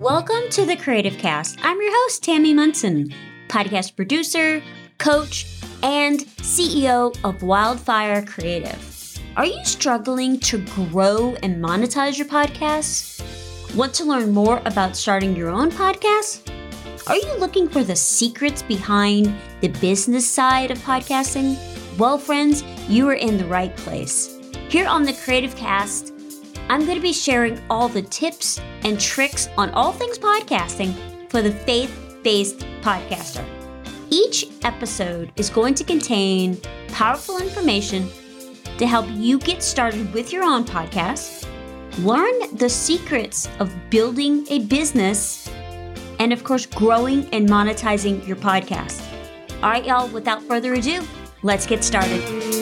Welcome to the Creative Cast. I'm your host, Tammy Munson, podcast producer, coach, and CEO of Wildfire Creative. Are you struggling to grow and monetize your podcast? Want to learn more about starting your own podcast? Are you looking for the secrets behind the business side of podcasting? Well, friends, you are in the right place. Here on the Creative Cast, I'm going to be sharing all the tips and tricks on all things podcasting for the faith based podcaster. Each episode is going to contain powerful information to help you get started with your own podcast, learn the secrets of building a business, and of course, growing and monetizing your podcast. All right, y'all, without further ado, let's get started.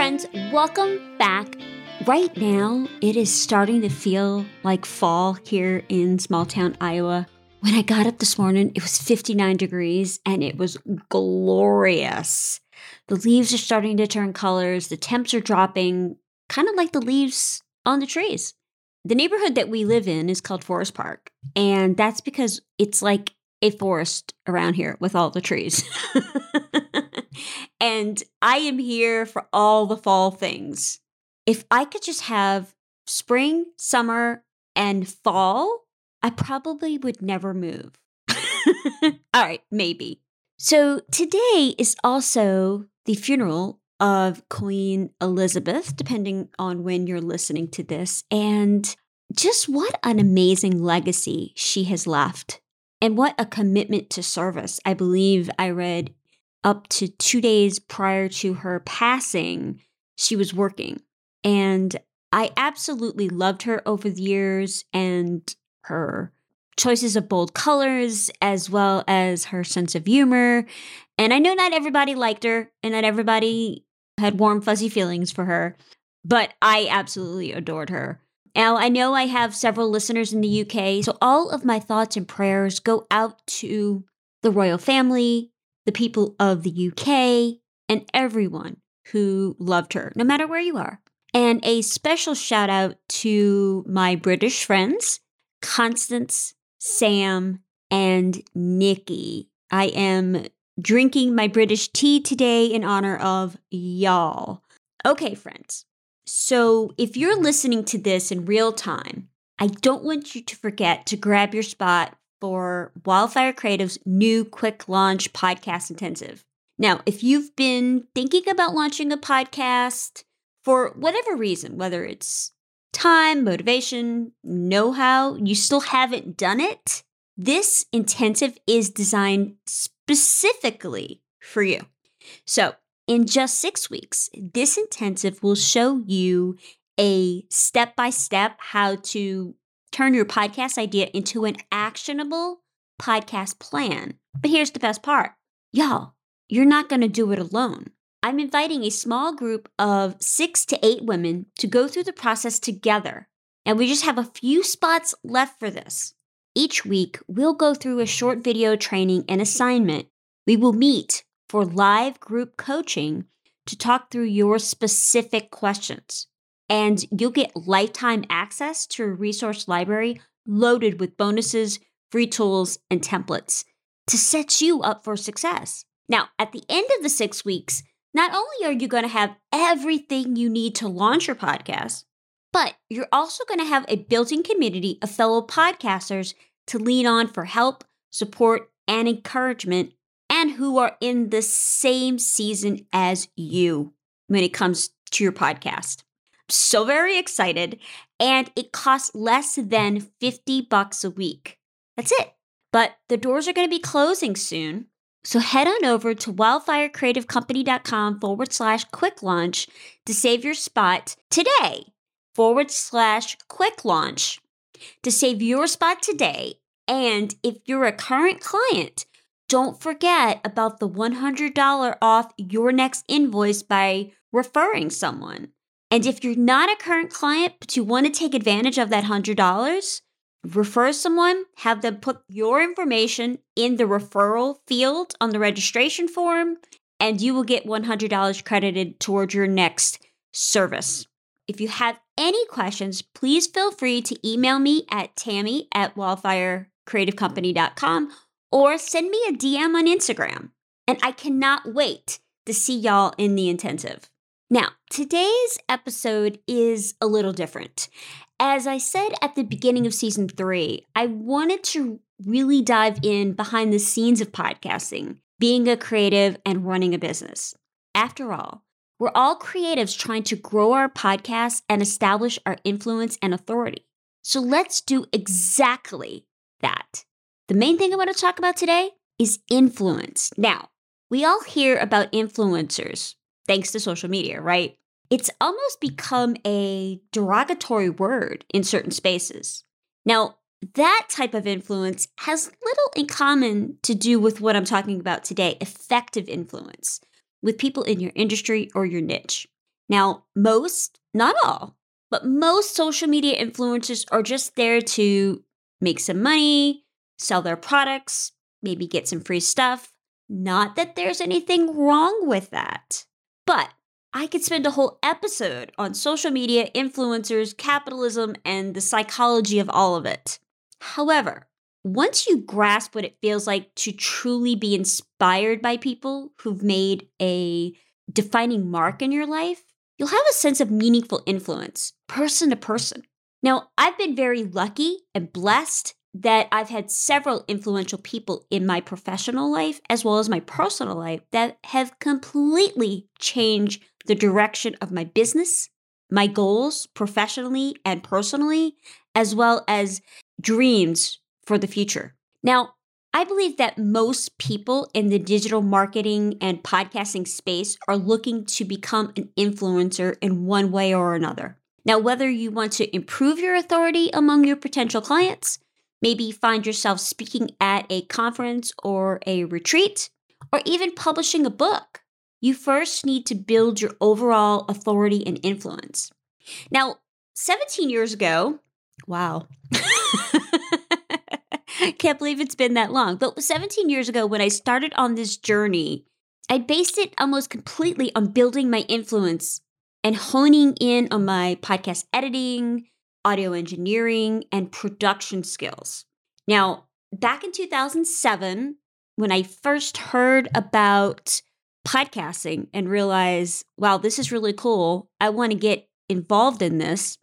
Friends, welcome back. Right now, it is starting to feel like fall here in small town Iowa. When I got up this morning, it was 59 degrees and it was glorious. The leaves are starting to turn colors, the temps are dropping, kind of like the leaves on the trees. The neighborhood that we live in is called Forest Park, and that's because it's like a forest around here with all the trees. and I am here for all the fall things. If I could just have spring, summer, and fall, I probably would never move. all right, maybe. So today is also the funeral of Queen Elizabeth, depending on when you're listening to this. And just what an amazing legacy she has left. And what a commitment to service. I believe I read up to two days prior to her passing, she was working. And I absolutely loved her over the years and her choices of bold colors, as well as her sense of humor. And I know not everybody liked her and not everybody had warm, fuzzy feelings for her, but I absolutely adored her. Now, I know I have several listeners in the UK, so all of my thoughts and prayers go out to the royal family, the people of the UK, and everyone who loved her, no matter where you are. And a special shout out to my British friends, Constance, Sam, and Nikki. I am drinking my British tea today in honor of y'all. Okay, friends. So if you're listening to this in real time, I don't want you to forget to grab your spot for Wildfire Creative's new quick launch podcast intensive. Now, if you've been thinking about launching a podcast for whatever reason, whether it's time, motivation, know how, you still haven't done it, this intensive is designed specifically for you. So, in just six weeks, this intensive will show you a step by step how to turn your podcast idea into an actionable podcast plan. But here's the best part y'all, you're not going to do it alone. I'm inviting a small group of six to eight women to go through the process together. And we just have a few spots left for this. Each week, we'll go through a short video training and assignment. We will meet for live group coaching to talk through your specific questions and you'll get lifetime access to a resource library loaded with bonuses, free tools, and templates to set you up for success. Now, at the end of the six weeks, not only are you going to have everything you need to launch your podcast, but you're also going to have a built in community of fellow podcasters to lean on for help, support, and encouragement, and who are in the same season as you when it comes to your podcast so very excited. And it costs less than 50 bucks a week. That's it. But the doors are going to be closing soon. So head on over to wildfirecreativecompany.com forward slash quick launch to save your spot today forward slash quick launch to save your spot today. And if you're a current client, don't forget about the $100 off your next invoice by referring someone. And if you're not a current client, but you want to take advantage of that $100, refer someone, have them put your information in the referral field on the registration form, and you will get $100 credited towards your next service. if you have any questions, please feel free to email me at tammy at wildfirecreativecompany.com or send me a DM on Instagram. And I cannot wait to see y'all in the intensive. Now, today's episode is a little different. As I said at the beginning of season three, I wanted to really dive in behind the scenes of podcasting, being a creative, and running a business. After all, we're all creatives trying to grow our podcast and establish our influence and authority. So let's do exactly that. The main thing I want to talk about today is influence. Now, we all hear about influencers thanks to social media, right? It's almost become a derogatory word in certain spaces. Now, that type of influence has little in common to do with what I'm talking about today effective influence with people in your industry or your niche. Now, most, not all, but most social media influencers are just there to make some money, sell their products, maybe get some free stuff. Not that there's anything wrong with that. But I could spend a whole episode on social media, influencers, capitalism, and the psychology of all of it. However, once you grasp what it feels like to truly be inspired by people who've made a defining mark in your life, you'll have a sense of meaningful influence, person to person. Now, I've been very lucky and blessed that I've had several influential people in my professional life as well as my personal life that have completely changed the direction of my business, my goals professionally and personally, as well as dreams for the future. Now, I believe that most people in the digital marketing and podcasting space are looking to become an influencer in one way or another. Now, whether you want to improve your authority among your potential clients, maybe find yourself speaking at a conference or a retreat, or even publishing a book, you first need to build your overall authority and influence. Now, 17 years ago, wow. Can't believe it's been that long. But 17 years ago, when I started on this journey, I based it almost completely on building my influence and honing in on my podcast editing, audio engineering, and production skills. Now, back in 2007, when I first heard about podcasting and realized, wow, this is really cool, I want to get involved in this.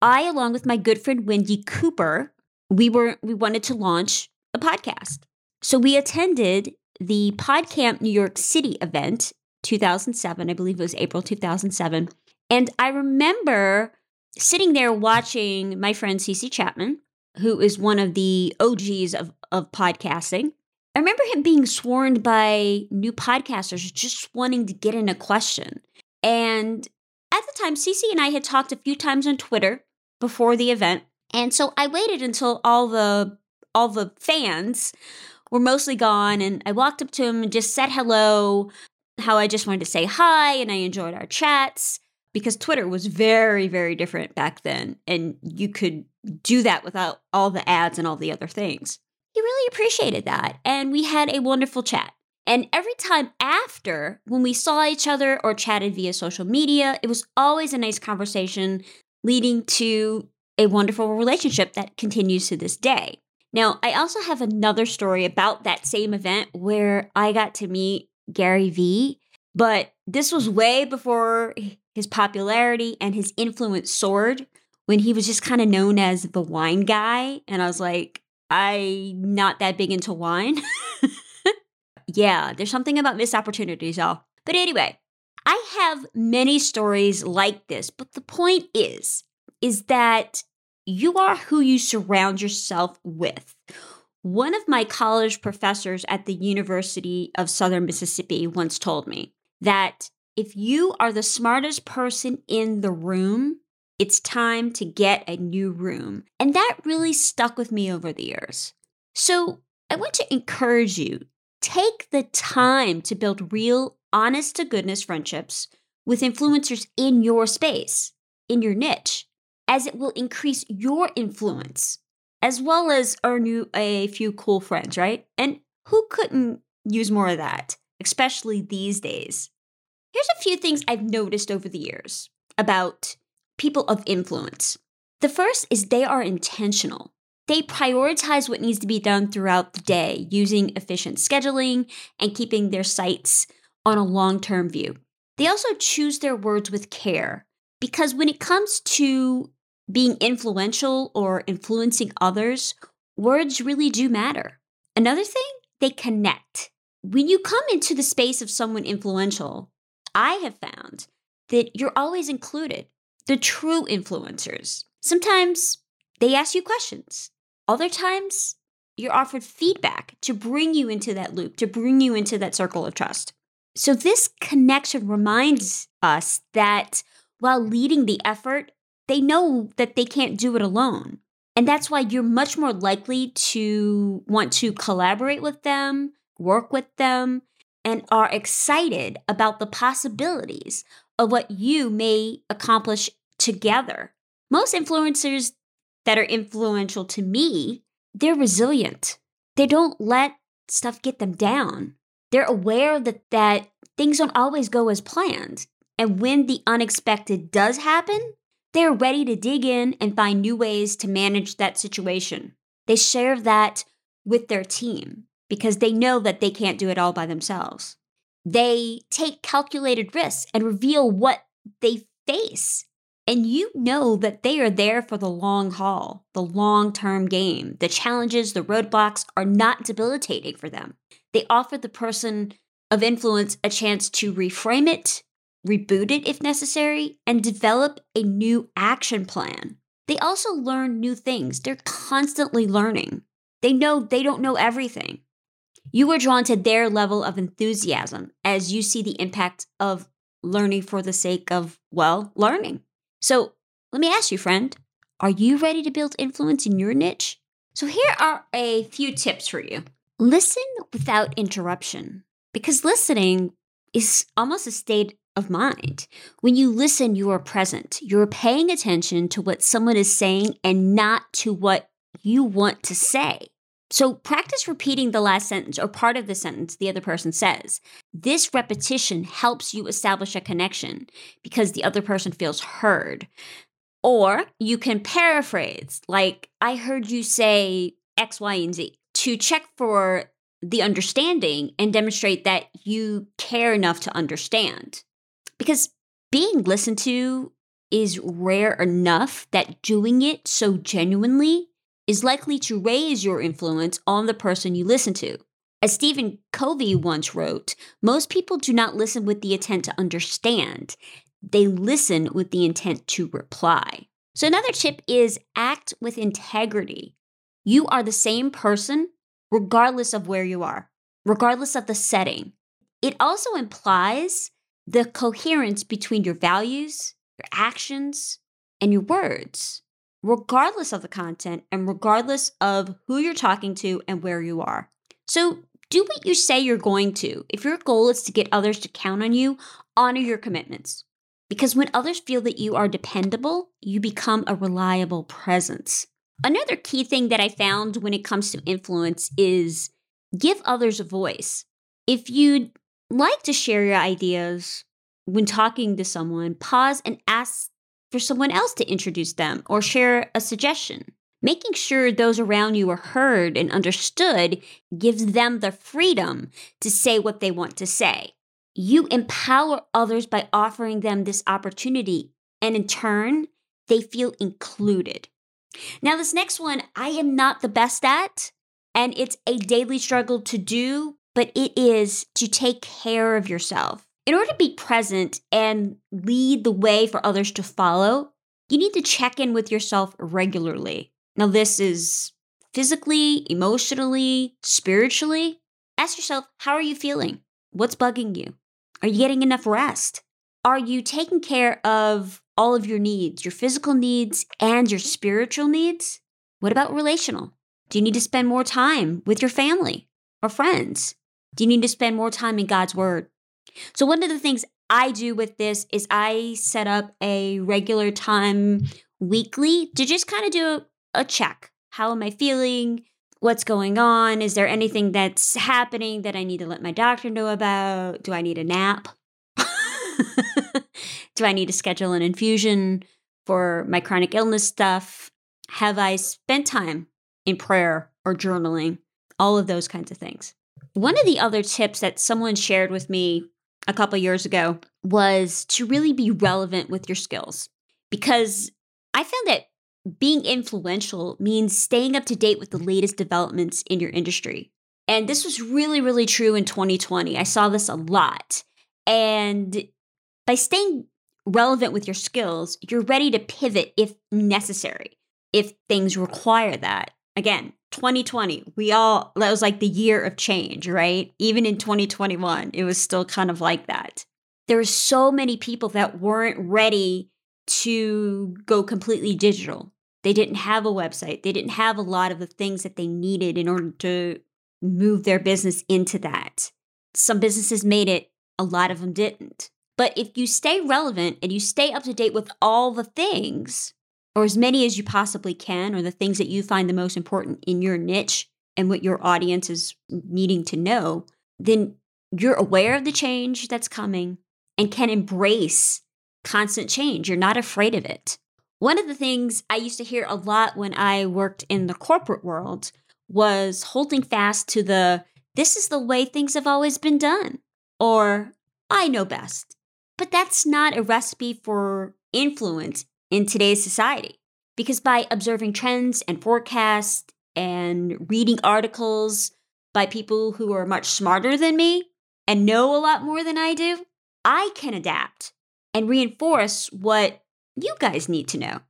I, along with my good friend Wendy Cooper, we were we wanted to launch a podcast. So we attended the PodCamp New York City event 2007, I believe it was April 2007. And I remember sitting there watching my friend C.C. Chapman, who is one of the OGs of, of podcasting. I remember him being sworn by new podcasters just wanting to get in a question. And at the time, Cece and I had talked a few times on Twitter before the event. And so I waited until all the all the fans were mostly gone and I walked up to him and just said hello, how I just wanted to say hi and I enjoyed our chats because Twitter was very very different back then and you could do that without all the ads and all the other things. He really appreciated that and we had a wonderful chat. And every time after, when we saw each other or chatted via social media, it was always a nice conversation leading to a wonderful relationship that continues to this day. Now, I also have another story about that same event where I got to meet Gary Vee, but this was way before his popularity and his influence soared when he was just kind of known as the wine guy. And I was like, I'm not that big into wine. yeah, there's something about missed opportunities, y'all. But anyway, I have many stories like this, but the point is, is that you are who you surround yourself with. One of my college professors at the University of Southern Mississippi once told me that if you are the smartest person in the room, it's time to get a new room. And that really stuck with me over the years. So I want to encourage you take the time to build real, honest to goodness friendships with influencers in your space, in your niche as it will increase your influence as well as earn you a few cool friends, right? And who couldn't use more of that, especially these days? Here's a few things I've noticed over the years. about people of influence. The first is they are intentional. They prioritize what needs to be done throughout the day using efficient scheduling and keeping their sights on a long term view. They also choose their words with care because when it comes to being influential or influencing others, words really do matter. Another thing, they connect. When you come into the space of someone influential, I have found that you're always included. The true influencers. Sometimes they ask you questions. Other times, you're offered feedback to bring you into that loop, to bring you into that circle of trust. So, this connection reminds us that while leading the effort, they know that they can't do it alone. And that's why you're much more likely to want to collaborate with them, work with them, and are excited about the possibilities of what you may accomplish together. Most influencers that are influential to me, they're resilient. They don't let stuff get them down. They're aware that that things don't always go as planned. And when the unexpected does happen, they're ready to dig in and find new ways to manage that situation. They share that with their team because they know that they can't do it all by themselves. They take calculated risks and reveal what they face. And you know that they are there for the long haul, the long term game. The challenges, the roadblocks are not debilitating for them. They offer the person of influence a chance to reframe it, reboot it if necessary, and develop a new action plan. They also learn new things. They're constantly learning. They know they don't know everything. You are drawn to their level of enthusiasm as you see the impact of learning for the sake of, well, learning. So let me ask you, friend, are you ready to build influence in your niche? So here are a few tips for you. Listen without interruption, because listening is almost a state of mind. When you listen, you are present. You're paying attention to what someone is saying and not to what you want to say. So practice repeating the last sentence or part of the sentence the other person says. This repetition helps you establish a connection because the other person feels heard. Or you can paraphrase, like, I heard you say X, Y, and Z to check for the understanding and demonstrate that you care enough to understand. Because being listened to is rare enough that doing it so genuinely is likely to raise your influence on the person you listen to. As Stephen Covey once wrote, most people do not listen with the intent to understand, they listen with the intent to reply. So, another tip is act with integrity. You are the same person regardless of where you are, regardless of the setting. It also implies the coherence between your values, your actions, and your words regardless of the content and regardless of who you're talking to and where you are. So, do what you say you're going to. If your goal is to get others to count on you, honor your commitments. Because when others feel that you are dependable, you become a reliable presence. Another key thing that I found when it comes to influence is give others a voice. If you'd like to share your ideas when talking to someone, pause and ask for someone else to introduce them or share a suggestion. Making sure those around you are heard and understood gives them the freedom to say what they want to say. You empower others by offering them this opportunity, and in turn, they feel included. Now, this next one, I am not the best at, and it's a daily struggle to do, but it is to take care of yourself. In order to be present and lead the way for others to follow, you need to check in with yourself regularly. Now, this is physically, emotionally, spiritually. Ask yourself, how are you feeling? What's bugging you? Are you getting enough rest? Are you taking care of all of your needs, your physical needs and your spiritual needs? What about relational? Do you need to spend more time with your family or friends? Do you need to spend more time in God's Word? So, one of the things I do with this is I set up a regular time weekly to just kind of do a check. How am I feeling? What's going on? Is there anything that's happening that I need to let my doctor know about? Do I need a nap? Do I need to schedule an infusion for my chronic illness stuff? Have I spent time in prayer or journaling? All of those kinds of things. One of the other tips that someone shared with me a couple years ago was to really be relevant with your skills because I found that being influential means staying up to date with the latest developments in your industry. And this was really, really true in 2020. I saw this a lot. And by staying relevant with your skills, you're ready to pivot if necessary, if things require that. Again, 2020, we all, that was like the year of change, right? Even in 2021, it was still kind of like that. There were so many people that weren't ready to go completely digital. They didn't have a website, they didn't have a lot of the things that they needed in order to move their business into that. Some businesses made it, a lot of them didn't. But if you stay relevant and you stay up to date with all the things, or as many as you possibly can, or the things that you find the most important in your niche and what your audience is needing to know, then you're aware of the change that's coming and can embrace constant change. You're not afraid of it. One of the things I used to hear a lot when I worked in the corporate world was holding fast to the this is the way things have always been done, or I know best. But that's not a recipe for influence in today's society. Because by observing trends and forecasts and reading articles by people who are much smarter than me and know a lot more than I do, I can adapt and reinforce what you guys need to know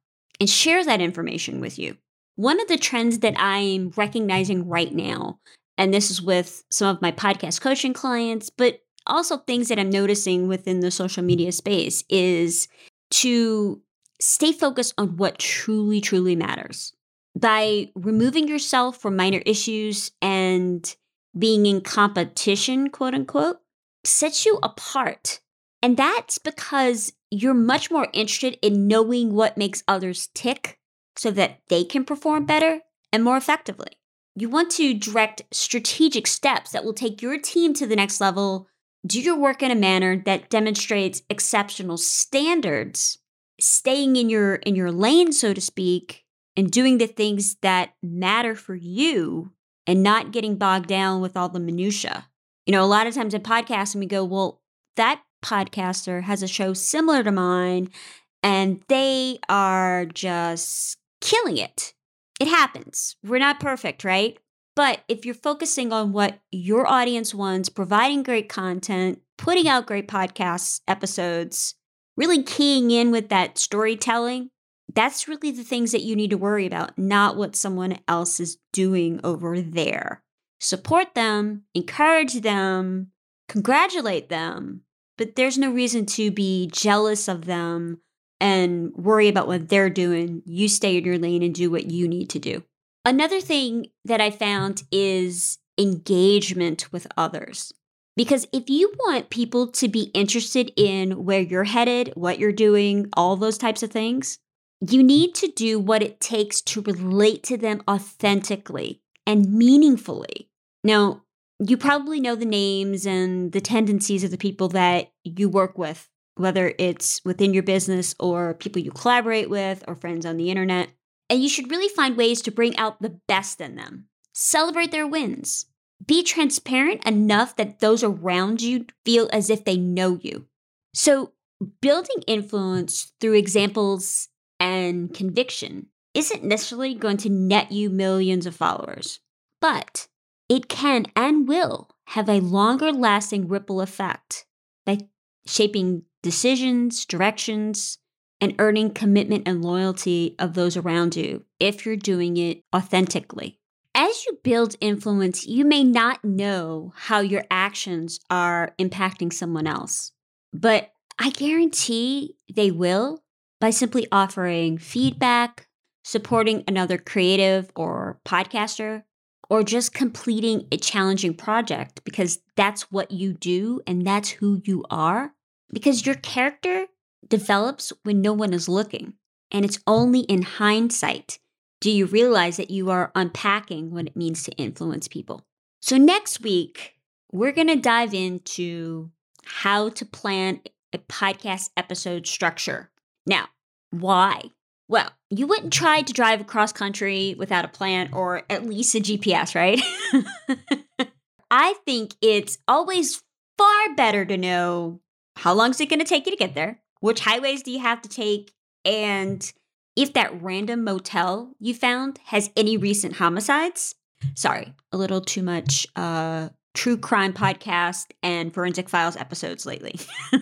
and share that information with you. One of the trends that I'm recognizing right now, and this is with some of my podcast coaching clients, but also things that I'm noticing within the social media space, is to stay focused on what truly, truly matters. By removing yourself from minor issues and being in competition, quote unquote, sets you apart. And that's because you're much more interested in knowing what makes others tick so that they can perform better and more effectively. You want to direct strategic steps that will take your team to the next level, do your work in a manner that demonstrates exceptional standards, staying in your in your lane so to speak, and doing the things that matter for you and not getting bogged down with all the minutia. You know, a lot of times in podcasting we go, "Well, that podcaster has a show similar to mine and they are just killing it. It happens. We're not perfect, right? But if you're focusing on what your audience wants, providing great content, putting out great podcast episodes, really keying in with that storytelling, that's really the things that you need to worry about, not what someone else is doing over there. Support them, encourage them, congratulate them, but there's no reason to be jealous of them and worry about what they're doing. You stay in your lane and do what you need to do. Another thing that I found is engagement with others. Because if you want people to be interested in where you're headed, what you're doing, all those types of things, you need to do what it takes to relate to them authentically and meaningfully. Now, you probably know the names and the tendencies of the people that you work with, whether it's within your business or people you collaborate with or friends on the internet. And you should really find ways to bring out the best in them. Celebrate their wins. Be transparent enough that those around you feel as if they know you. So, building influence through examples and conviction isn't necessarily going to net you millions of followers, but it can and will have a longer lasting ripple effect by shaping decisions, directions, and earning commitment and loyalty of those around you if you're doing it authentically. As you build influence, you may not know how your actions are impacting someone else, but I guarantee they will by simply offering feedback, supporting another creative or podcaster, or just completing a challenging project because that's what you do and that's who you are. Because your character develops when no one is looking. And it's only in hindsight do you realize that you are unpacking what it means to influence people. So, next week, we're going to dive into how to plan a podcast episode structure. Now, why? Well, you wouldn't try to drive across country without a plan or at least a GPS, right? I think it's always far better to know how long is it going to take you to get there? Which highways do you have to take? And if that random motel you found has any recent homicides. Sorry, a little too much uh, true crime podcast and forensic files episodes lately.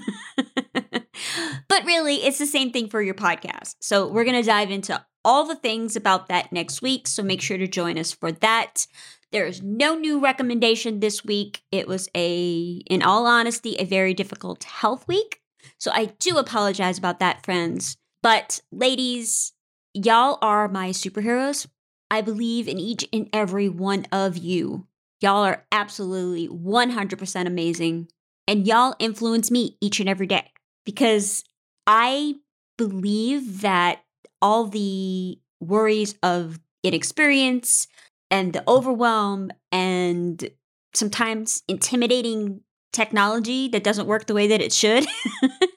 but really, it's the same thing for your podcast. So we're going to dive into all the things about that next week. So make sure to join us for that. There is no new recommendation this week. It was a, in all honesty, a very difficult health week. So I do apologize about that, friends. But ladies, y'all are my superheroes. I believe in each and every one of you. Y'all are absolutely 100% amazing. And y'all influence me each and every day because I believe that all the worries of inexperience and the overwhelm and sometimes intimidating technology that doesn't work the way that it should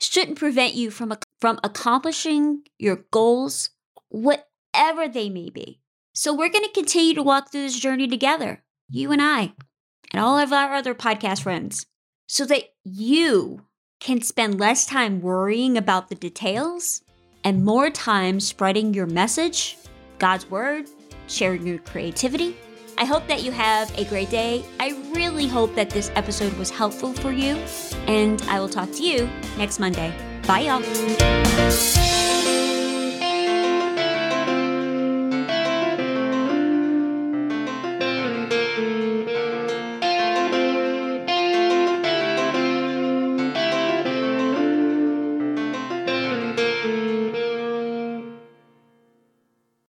shouldn't prevent you from from accomplishing your goals whatever they may be. So we're going to continue to walk through this journey together, you and I, and all of our other podcast friends, so that you can spend less time worrying about the details and more time spreading your message, God's word, sharing your creativity. I hope that you have a great day. I really hope that this episode was helpful for you, and I will talk to you next Monday. Bye, y'all.